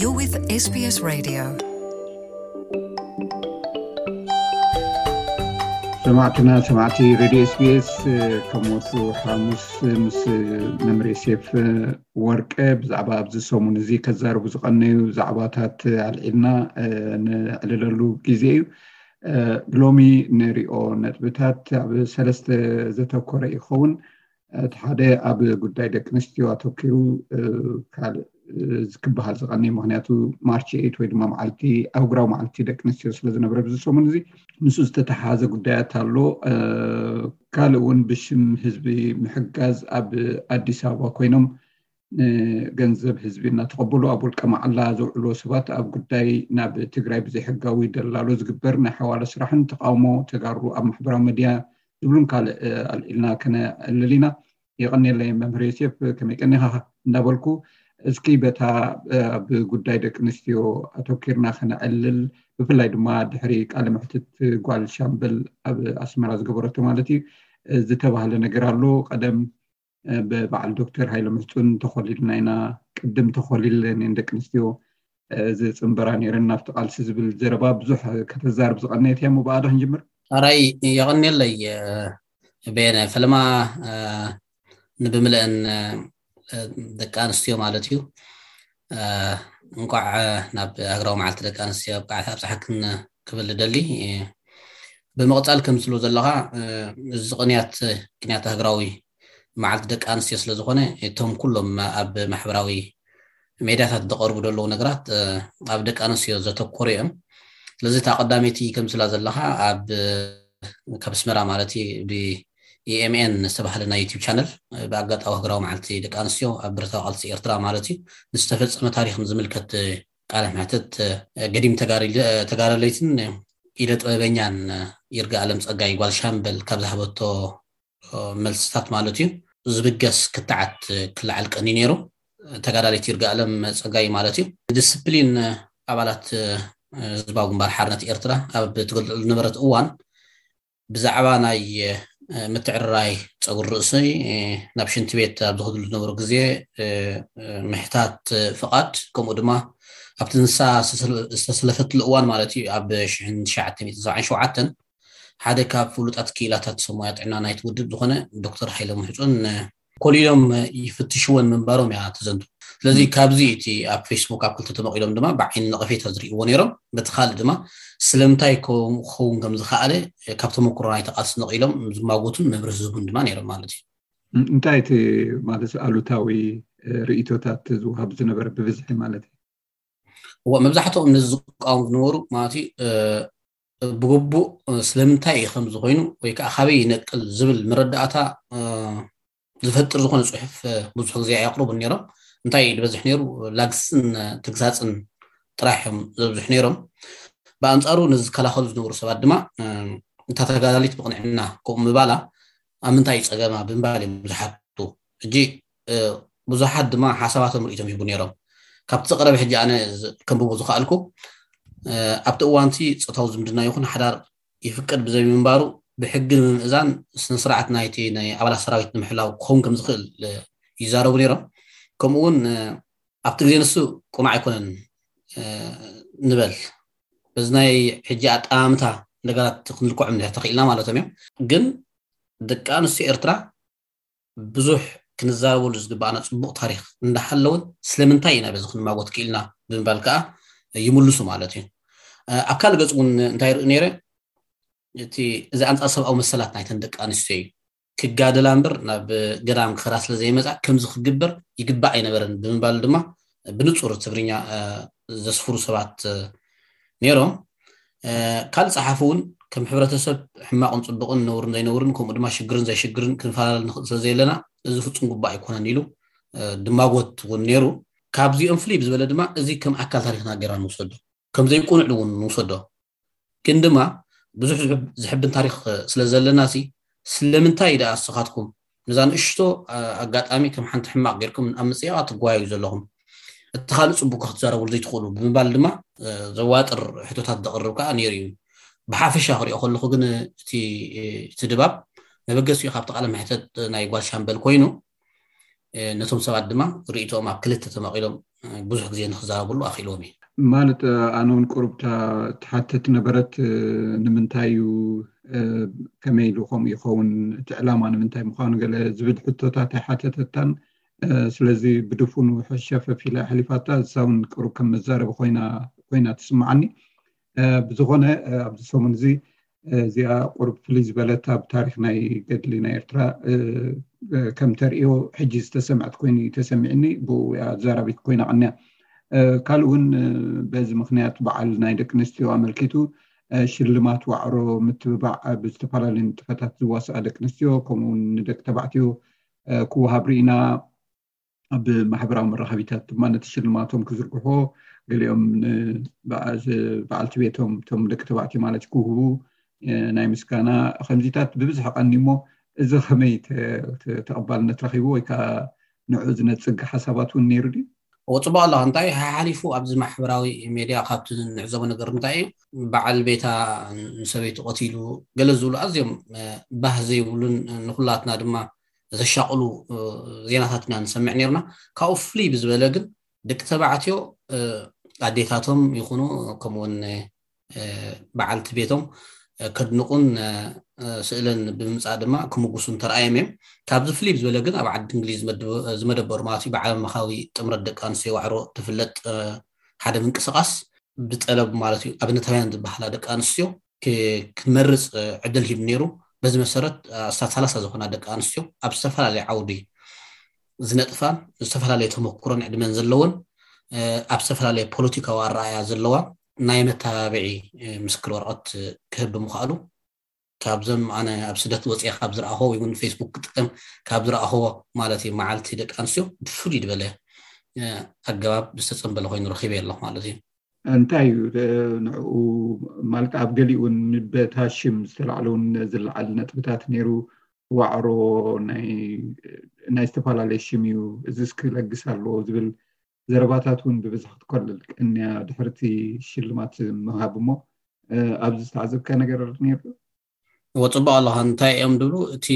You're with SBS Radio. ሰማዕትና ሰማዕቲ ሬድዮ ስቤስ ከም ወትሩ ሓሙስ ምስ መምሬ ሴፍ ወርቀ ብዛዕባ ኣብዚ ሰሙን እዚ ከዛረቡ ዝቐነዩ ዛዕባታት ኣልዒልና ንዕልለሉ ግዜ እዩ ሎሚ ንሪኦ ነጥብታት ኣብ ሰለስተ ዘተኮረ ይኸውን እቲ ሓደ ኣብ ጉዳይ ደቂ ኣንስትዮ ኣተኪሩ ካልእ ክበሃል ዝቀኒ ምክንያቱ ማርች ኤት ወይ ድማ መዓልቲ ኣህጉራዊ መዓልቲ ደቂ ኣንስትዮ ስለዝነበረ ብዚ ሰሙን እዚ ንሱ ዝተተሓሓዘ ጉዳያት ኣሎ ካልእ እውን ብሽም ህዝቢ ምሕጋዝ ኣብ ኣዲስ ኣበባ ኮይኖም ንገንዘብ ህዝቢ እናተቐበሉ ኣብ ውልቀ መዓላ ዘውዕሉ ሰባት ኣብ ጉዳይ ናብ ትግራይ ብዘይሕጋዊ ደላሎ ዝግበር ናይ ሓዋለ ስራሕን ተቃውሞ ተጋሩ ኣብ ማሕበራዊ መድያ ዝብሉን ካልእ ኣልዒልና ከነዕልል ኢና የቐኒለይ መምህር ዮሴፍ ከመይ ቀኒኻ እንዳበልኩ እስኪ በታ ኣብ ጉዳይ ደቂ ኣንስትዮ ኣተኪርና ከነዕልል ብፍላይ ድማ ድሕሪ ቃለ መሕትት ጓል ሻምበል ኣብ ኣስመራ ዝገበረቶ ማለት እዩ ዝተባህለ ነገር ኣሎ ቀደም ብበዓል ዶክተር ሃይለ መስጡን ተኮሊልና ኢና ቅድም ተኮሊለን እየን ደቂ ኣንስትዮ ዝፅምበራ ነይረን ናብቲ ቃልሲ ዝብል ዘረባ ብዙሕ ከተዛርብ ዝቐነየት እያ ምባኣዳ ክንጅምር ኣራይ የቐኒለይ ቤነ ፈለማ ንብምልአን ደቂ ኣንስትዮ ማለት እዩ እንቋዕ ናብ ሃገራዊ መዓልቲ ደቂ ኣንስትዮ ኣብቃዕቲ ኣብፀሓክን ክብል ደሊ ብምቕፃል ከም ዝብሎ ዘለኻ እዚ ቅንያት ቅንያት ሃገራዊ መዓልቲ ደቂ ኣንስትዮ ስለ ዝኾነ እቶም ኩሎም ኣብ ማሕበራዊ ሜድያታት ዝቐርቡ ዘለዉ ነገራት ኣብ ደቂ ኣንስትዮ ዘተኮሩ እዮም ስለዚ እታ ቀዳመይቲ ከምስላ ዘለኻ ኣብ ካብ ኣስመራ ማለት እዩ EMN ዝተባህለ ናይ ዩቱብ ቻነል ብኣጋጣዊ ሃገራዊ መዓልቲ ደቂ ኣንስትዮ ኣብ ብረታዊ ቃልሲ ኤርትራ ማለት እዩ ንዝተፈጸመ ታሪኽ ንዝምልከት ቃለ መሕትት ገዲም ተጋዳለይትን ኢደ ጥበበኛን ይርጋኣለም ጸጋይ ጓል ሻምበል ካብ ዝሃበቶ መልስታት ማለት እዩ ዝብገስ ክትዓት ክለዓል ቀንዩ ነይሩ ተጋዳለይቲ ይርጋኣለም ጸጋይ ማለት እዩ ዲስፕሊን ኣባላት ህዝባዊ ግንባር ሓርነት ኤርትራ ኣብ ትገልጸሉ ዝነበረት እዋን ብዛዕባ ናይ ምትዕርራይ ፀጉሪ ርእሲ ናብ ሽንቲ ቤት ኣብ ዝኸድሉ ዝነበሩ ግዜ ምሕታት ፍቓድ ከምኡ ድማ ኣብቲ ንሳ ዝተሰለፈትሉ እዋን ማለት እዩ ኣብ 1977 ሓደ ካብ ፍሉጣት ክኢላታት ሰብ ሞያ ጥዕና ናይቲ ውድብ ዝኾነ ዶክተር ሃይለ ምሕፁን ኮሊሎም ይፍትሽወን ምንባሮም እያ ትዘንቱ ስለዚ ካብዚ እቲ ኣብ ፌስቡክ ኣብ ክልተ ተመቂሎም ድማ ብዓይኒ ነቐፌታ ዝርእይዎ ነይሮም በቲ ካልእ ድማ ስለምንታይ ክኸውን ከም ዝኸኣለ ካብ ተመክሮ ናይ ተቓልሲ ነቒሎም ዝማጎቱን መብርህ ዝህቡን ድማ ነይሮም ማለት እዩ እንታይ እቲ ማለት ኣሉታዊ ርእቶታት ዝውሃብ ዝነበረ ብብዝሒ ማለት እዩ እዎ መብዛሕትኦም ነዚ ዝቃወሙ ዝነበሩ ማለት እዩ ብግቡእ ስለምንታይ እዩ ከምዚ ኮይኑ ወይ ከዓ ካበይ ይነቅል ዝብል መረዳእታ ዝፈጥር ዝኾነ ፅሑፍ ብዙሕ ግዜ ኣየቕርቡን ነይሮም እንታይ እዩ ዝበዝሕ ነይሩ ላግስን ተግሳፅን ጥራሕ እዮም ዘብዝሑ ነይሮም ብኣንፃሩ ንዝከላኸሉ ዝነበሩ ሰባት ድማ እታ ተጋዳሊት ብቕንዕና ከምኡ ምባላ ኣብ ምንታይ እዩ ፀገማ ብምባል እዮም ዝሓቱ ሕጂ ብዙሓት ድማ ሓሳባቶም ርእይቶም ይህቡ ነይሮም ካብቲ ዝቐረበ ሕጂ ኣነ ከንብቦ ዝኸኣልኩ ኣብቲ እዋንቲ ፆታዊ ዝምድና ይኹን ሓዳር ይፍቀድ ብዘይምንባሩ ብሕጊ ንምምእዛን ስነስርዓት ናይቲ ናይ ኣባላት ሰራዊት ንምሕላው ክኸውን ከም ዝኽእል ይዛረቡ ነይሮም ከምኡ እውን ኣብቲ ግዜ ንሱ ቁኑዕ ኣይኮነን ንበል በዚ ናይ ሕጂ ኣጠማምታ ነገራት ክንልክዖም እንድሕር ተኽኢልና ማለቶም እዮም ግን ደቂ ኣንስትዮ ኤርትራ ብዙሕ ክንዛረበሉ ዝግባኣና ጽቡቕ ታሪኽ እንዳሓለወ ስለምንታይ ኢና በዚ ክንማጎት ክኢልና ብምባል ከኣ ይምልሱ ማለት እዩ ኣብ ካልእ ገጽ እውን እንታይ ርኢ ነይረ እቲ እዚ ኣንፃር ሰብኣዊ መሰላት ናይተን ደቂ ኣንስትዮ እዩ ክጋደላ እምበር ናብ ገዳም ክኸዳ ስለ ዘይመፃ ከምዚ ክግበር ይግባእ ኣይነበረን ብምባል ድማ ብንጹር ትግርኛ ዘስፍሩ ሰባት ነይሮም ካልእ ጸሓፊ እውን ከም ሕብረተሰብ ሕማቕን ጽቡቕን ነውርን ዘይነውርን ከምኡ ድማ ሽግርን ዘይሽግርን ክንፈላለ ንኽእል ስለ ዘየለና እዚ ፍጹም ጉባእ ኣይኮነን ኢሉ ድማጎት እውን ነይሩ ካብዚኦም ፍልይ ብዝበለ ድማ እዚ ከም ኣካል ታሪክና ገይራ ንውሰዶ ከምዘይቁኑዕ እውን ንውሰዶ ግን ድማ ብዙሕ ዝሕብን ታሪኽ ስለ ዘለና ሲ ስለምንታይ ደኣ ንስኻትኩም ነዛ ንእሽቶ ኣጋጣሚ ከም ሓንቲ ሕማቕ ጌርኩም ኣብ ምጽያቓ ትጓየዩ ዘለኹም እቲ ካልእ ጽቡቅ ክትዛረብሉ ዘይትኽእሉ ብምባል ድማ ዘዋጥር ሕቶታት ዘቕርብ ከዓ ነይሩ እዩ ብሓፈሻ ክሪኦ ከለኹ ግን እቲ ድባብ መበገሲኡ ካብቲ ቃለ መሕተት ናይ ጓል ሻምበል ኮይኑ ነቶም ሰባት ድማ ርእይቶኦም ኣብ ክልተ ተመቒሎም ብዙሕ ግዜ ንክዛረብሉ ኣኽኢልዎም እዩ ማለት ኣነ እውን ቁርብታ ትሓትት ነበረት ንምንታይ እዩ ከመይ ኢሉ ከምኡ ይኸውን እቲ ዕላማ ንምንታይ ምኳኑ ገለ ዝብል ሕቶታት ኣይሓተተታን ስለዚ ብድፉኑ ሕሸፈፍ ኢላ ኣሕሊፋታ እሳ እውን ቅሩብ ከም መዛረቢ ኮይና ኮይና ትስምዓኒ ብዝኾነ ኣብዚ ሰሙን እዚ እዚኣ ቁርብ ፍልይ ዝበለት ኣብ ታሪክ ናይ ገድሊ ናይ ኤርትራ ከምተርእዮ ሕጂ ዝተሰምዐት ኮይኑ እዩ ተሰሚዕኒ ብኡ እያ ኣዛራቢት ኮይና ቀኒያ ካልእ እውን በዚ ምክንያት በዓል ናይ ደቂ ኣንስትዮ ኣመልኪቱ ሽልማት ዋዕሮ ምትብባዕ ብዝተፈላለዩ ንጥፈታት ዝዋስኣ ደቂ ኣንስትዮ ከምኡውን ንደቂ ተባዕትዮ ክወሃብ ርኢና ኣብ ማሕበራዊ መራኸቢታት ድማ ነቲ ሽልማቶም ክዝርግሖ ገሊኦም በዓልቲ ቤቶም እቶም ደቂ ተባዕትዮ ማለት ክውህቡ ናይ ምስጋና ከምዚታት ብብዝሒ ቀኒ እሞ እዚ ከመይ ተቐባልነት ረኪቡ ወይከዓ ንዑ ዝነፅግ ሓሳባት እውን ነይሩ ድዩ ፅቡቅ ኣለካ እንታይ ሓሓሊፉ ኣብዚ ማሕበራዊ ሜድያ ካብቲ ንዕዘቦ ነገር እንታይ እዩ በዓል ቤታ ንሰበይቱ ቀቲሉ ገለ ዝብሉ ኣዝዮም ባህ ዘይብሉን ንኩላትና ድማ ዘሻቕሉ ዜናታት ኢና ንሰምዕ ነርና ካብኡ ፍልይ ብዝበለ ግን ደቂ ተባዕትዮ ኣዴታቶም ይኹኑ ከምኡውን በዓልቲ ቤቶም ከድንቑን ስእለን ብምምፃእ ድማ ክምጉሱን ተረኣዮም እዮም ካብዚ ፍልይ ብዝበለ ግን ኣብ ዓዲ እንግሊዝ ዝመደበሩ ማለት እዩ ብዓለም ለኻዊ ጥምረት ደቂ ኣንስትዮ ዋዕሮ ትፍለጥ ሓደ ምንቅስቓስ ብጠለብ ማለት እዩ ኣብነታውያን ዝበሃላ ደቂ ኣንስትዮ ክትመርፅ ዕድል ሂቡ ነይሩ። በዚ መሰረት ኣስታት ሰላሳ ዝኾና ደቂ ኣንስትዮ ኣብ ዝተፈላለየ ዓውዲ ዝነጥፋን ዝተፈላለየ ተሞክሮን ዕድመን ዘለወን ኣብ ዝተፈላለየ ፖለቲካዊ ኣረኣእያ ዘለዋ ናይ መተባብዒ ምስክር ወረቐት ክህብ ብምኽኣሉ ካብዞም ኣነ ኣብ ስደት ወፅየ ካብ ዝረኣኹዎ ወይ እውን ፌስቡክ ክጥቀም ካብ ዝረኣኹዎ ማለት እዩ መዓልቲ ደቂ ኣንስትዮ ብፍሉይ ዝበለ ኣገባብ ዝተፀምበለ ኮይኑ ረኺበ ኣለኹ ማለት እዩ እንታይ እዩ ንዕኡ ማለት ኣብ ገሊኡን በታ ሽም ዝተላዕለውን ዝለዓል ነጥብታት ነይሩ ዋዕሮ ናይ ዝተፈላለየ ሽም እዩ እዚ እስኪ ለግስ ኣለዎ ዝብል ዘረባታት እውን ብብዝሒ ክትኮልል ቀንያ ድሕርቲ ሽልማት ምሃብ እሞ ኣብዚ ዝተዓዘብካ ነገር ነይሩ እዎ ፅቡቅ ኣለካ እንታይ እዮም ድብሉ እቲ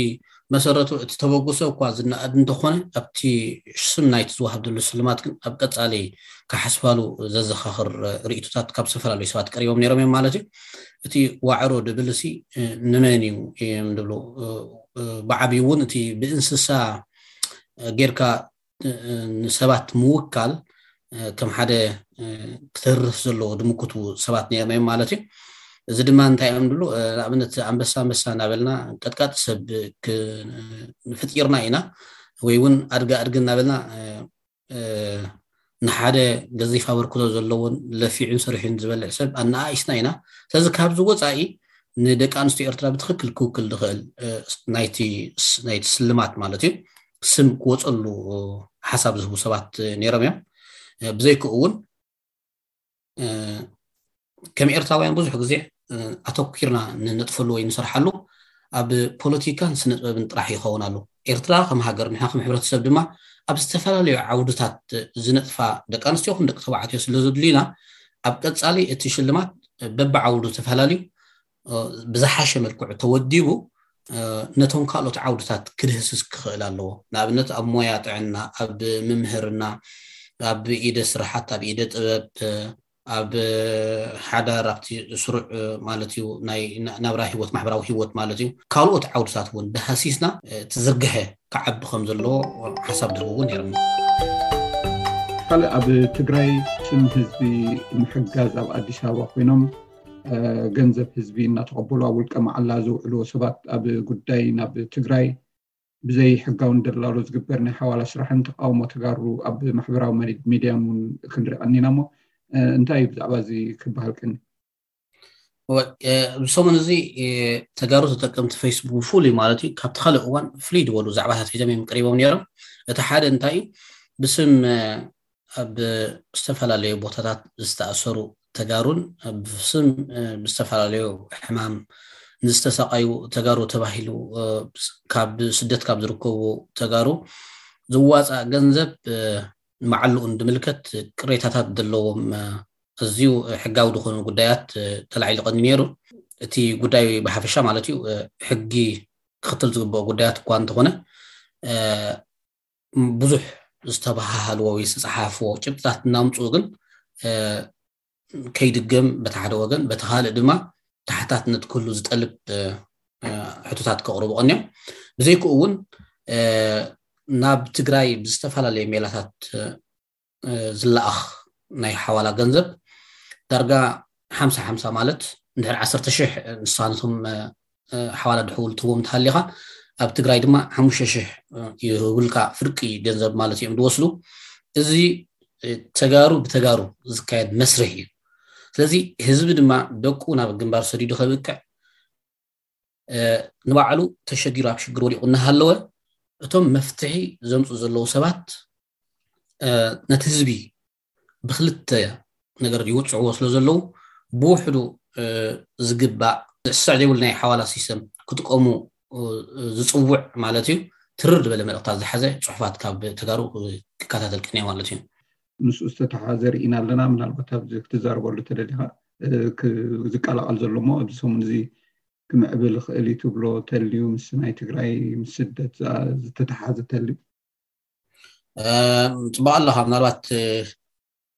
መሰረቱ እቲ ተበግሶ እኳ ዝነኣድ እንተኾነ ኣብቲ ስም ናይቲ ዝወሃብ ዘሎ ስልማት ግን ኣብ ቀፃሊ ክሓስባሉ ዘዘኻኽር ርእይቶታት ካብ ዝተፈላለዩ ሰባት ቀሪቦም ነይሮም እዮም ማለት እዩ እቲ ዋዕሮ ድብል እሲ ንመን እዩ እዮም ድብሉ ብዓብዩ እውን እቲ ብእንስሳ ጌርካ ንሰባት ምውካል ከም ሓደ ክተርፍ ዘለዎ ድምኩቱ ሰባት ነርና እዮም ማለት እዩ እዚ ድማ እንታይ እዮም ድሉ ንኣብነት ኣንበሳ ኣንበሳ እናበልና ቀጥቃጥ ሰብ ንፍጢርና ኢና ወይ እውን ኣድጋ ኣድጊ እናበልና ንሓደ ገዚፍ ኣበርክቶ ዘለዎን ለፊዑን ስርሕን ዝበልዕ ሰብ ኣነኣኢስና ኢና ስለዚ ካብዚ ወፃኢ ንደቂ ኣንስትዮ ኤርትራ ብትክክል ክውክል ዝኽእል ናይቲ ስልማት ማለት እዩ ስም ክወፀሉ ሓሳብ ዝህቡ ሰባት ነይሮም እዮም ብዘይክኡ እውን ከም ኤርትራውያን ብዙሕ ግዜ ኣተኪርና ንነጥፈሉ ወይ ንሰርሓሉ ኣብ ፖለቲካን ስነ ጥበብን ጥራሕ ይኸውን ኣሎ ኤርትራ ከም ሃገር ንሕና ከም ሕብረተሰብ ድማ ኣብ ዝተፈላለዩ ዓውድታት ዝነጥፋ ደቂ ኣንስትዮ ኹን ደቂ ተባዕትዮ ስለ ዘድልዩና ኣብ ቀፃሊ እቲ ሽልማት በብዓውዱ ተፈላለዩ ብዝሓሸ መልክዑ ተወዲቡ ነቶም ካልኦት ዓውድታት ክድህስስ ክኽእል ኣለዎ ንኣብነት ኣብ ሞያ ጥዕና ኣብ ምምህርና ኣብ ኢደ ስራሓት ኣብ ኢደ ጥበብ ኣብ ሓዳር ኣብቲ ስሩዕ ማለት እዩ ናይ ናብራ ሂወት ማሕበራዊ ሂወት ማለት እዩ ካልኦት ዓውድታት እውን ዳሃሲስና እቲ ዝርግሐ ክዓቢ ከም ዘለዎ ሓሳብ ድህብ እውን ነይርና ካልእ ኣብ ትግራይ ሽም ህዝቢ ምሕጋዝ ኣብ ኣዲስ ኣበባ ኮይኖም ገንዘብ ህዝቢ እናተቐበሉ ኣብ ውልቀ መዓላ ዝውዕልዎ ሰባት ኣብ ጉዳይ ናብ ትግራይ ብዘይ ሕጋውን ደላሎ ዝግበር ናይ ሓዋላ ስራሕን ተቃውሞ ተጋሩ ኣብ ማሕበራዊ ሚድያ እውን ክንርኢ ቀኒና እሞ እንታይ እዩ ብዛዕባ እዚ ክበሃል ቀኒ ብሰሙን እዚ ተጋሩ ተጠቀምቲ ፌስቡክ ብፍሉይ ማለት እዩ ካብቲ ካልእ እዋን ፍሉይ ዝበሉ ዛዕባታት ሒዞም እዮም ቀሪቦም ነይሮም እቲ ሓደ እንታይ እዩ ብስም ኣብ ዝተፈላለዩ ቦታታት ዝተኣሰሩ ተጋሩን ብስም ዝተፈላለዩ ሕማም ንዝተሳቐዩ ተጋሩ ተባሂሉ ካብ ስደት ካብ ዝርከቡ ተጋሩ ዝዋፃእ ገንዘብ መዓልኡ እንድምልከት ቅሬታታት ዘለዎም ኣዝዩ ሕጋዊ ዝኾኑ ጉዳያት ተላዒሉ ቀኒ ነይሩ እቲ ጉዳይ ብሓፈሻ ማለት እዩ ሕጊ ክኽትል ዝግብኦ ጉዳያት እኳ እንተኾነ ብዙሕ ዝተበሃሃልዎ ወይ ዝተፀሓፍዎ ጭብጥታት እናምፅኡ ግን ከይድገም በቲ ሓደ ወገን በቲ ካልእ ድማ ተሓታትነት ክህሉ ዝጠልብ ሕቶታት ከቕርቡ ቀንዮም ብዘይክኡ እውን ናብ ትግራይ ብዝተፈላለየ ሜላታት ዝለኣኽ ናይ ሓዋላ ገንዘብ ዳርጋ ሓምሳ ሓምሳ ማለት እንድሕር ዓሰርተ ሽሕ ንስኻ ነቶም ሓዋላ ድሕውል ትህቦም እንተሃሊኻ ኣብ ትግራይ ድማ ሓሙሽተ ሽሕ ይህብልካ ፍርቂ ገንዘብ ማለት እዮም ዝወስዱ እዚ ተጋሩ ብተጋሩ ዝካየድ መስርሕ እዩ ስለዚ ህዝቢ ድማ ደቁ ናብ ግንባር ሰዲዱ ከብቅዕ ንባዕሉ ተሸጊሩ ኣብ ሽግር ወዲቑ እናሃለወ እቶም መፍትሒ ዘምፁ ዘለዉ ሰባት ነቲ ህዝቢ ብክልተ ነገር ይውፅዕዎ ስለ ዘለዉ ብውሕዱ ዝግባእ ዝዕሳዕ ዘይብሉ ናይ ሓዋላ ሲስተም ክጥቀሙ ዝፅውዕ ማለት እዩ ትርር ዝበለ መልእክታት ዝሓዘ ፅሑፋት ካብ ተጋሩ ክከታተል ቅንየ ማለት እዩ ምስ ዝተተሓዘ ርኢና ኣለና ምናልባት ኣብዚ ክትዛረበሉ ተደሊካ ዝቀላቀል ዘሎ ሞ ኣብዚ ሰሙን እዚ ክምዕብል ይኽእል እዩ ትብሎ ተልዩ ምስ ናይ ትግራይ ምስ ስደት ዝተተሓዘ ተልዩ ፅቡቅ ኣለካ ምናልባት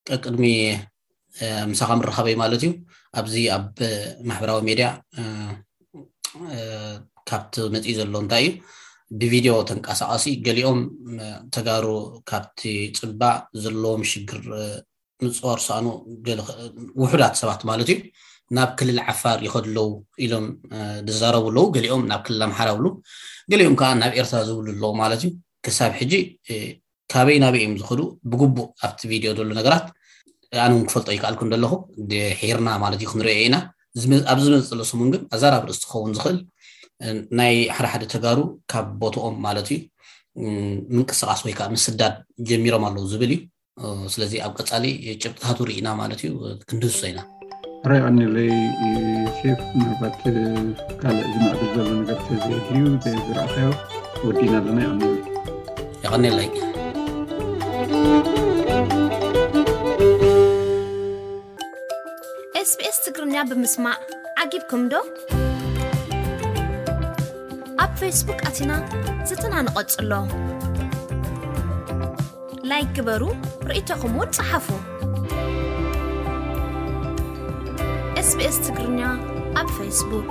ቀቅድሚ ምሳካ ምረከበይ ማለት እዩ ኣብዚ ኣብ ማሕበራዊ ሜድያ ካብቲ መፅኢ ዘሎ እንታይ እዩ ብቪድዮ ተንቀሳቀሲ ገሊኦም ተጋሩ ካብቲ ፅባ ዘለዎም ሽግር ንፆር ሰኣኑ ውሑዳት ሰባት ማለት እዩ ናብ ክልል ዓፋር ይኸዱ ኣለዉ ኢሎም ዝዛረቡ ኣለዉ ገሊኦም ናብ ክልል ኣምሓራ ይብሉ ገሊኦም ከዓ ናብ ኤርትራ ዝብሉ ኣለዉ ማለት እዩ ክሳብ ሕጂ ካበይ ናበይ እዮም ዝኸዱ ብግቡእ ኣብቲ ቪድዮ ዘሎ ነገራት ኣነ እውን ክፈልጦ ይከኣልኩ እንደለኹ ድሒርና ማለት እዩ ክንሪኦ ኢና ኣብ ዝመፅእ ዘሎ ሰሙን ግን ኣዛራብ ርእሲ ክኸውን ዝኽእል ናይ ሓደ ሓደ ተጋሩ ካብ ቦትኦም ማለት እዩ ምንቅስቃስ ወይ ከዓ ምስዳድ ጀሚሮም ኣለዉ ዝብል እዩ ስለዚ ኣብ ቀፃሊ ጭብጥታቱ ርኢና ማለት እዩ ክንድህሶ ኢና ረኣኒለይ ሴፍ ምናልባት ካልእ ዝምዕብል ዘሎ ነገር ተዘይድልዩ ዝረኣካዮ ወዲና ኣለና ይቀኒለይ ይቀኒለይ ኤስቢኤስ ትግርኛ ብምስማዕ ዓጊብኩም ዶ ኣብ ፌስቡክ ኣትና ዝትና ንቐጽሎ ላይክ ግበሩ ርእቶኹም ውን ጽሓፉ ኤስቢኤስ ትግርኛ ኣብ ፌስቡክ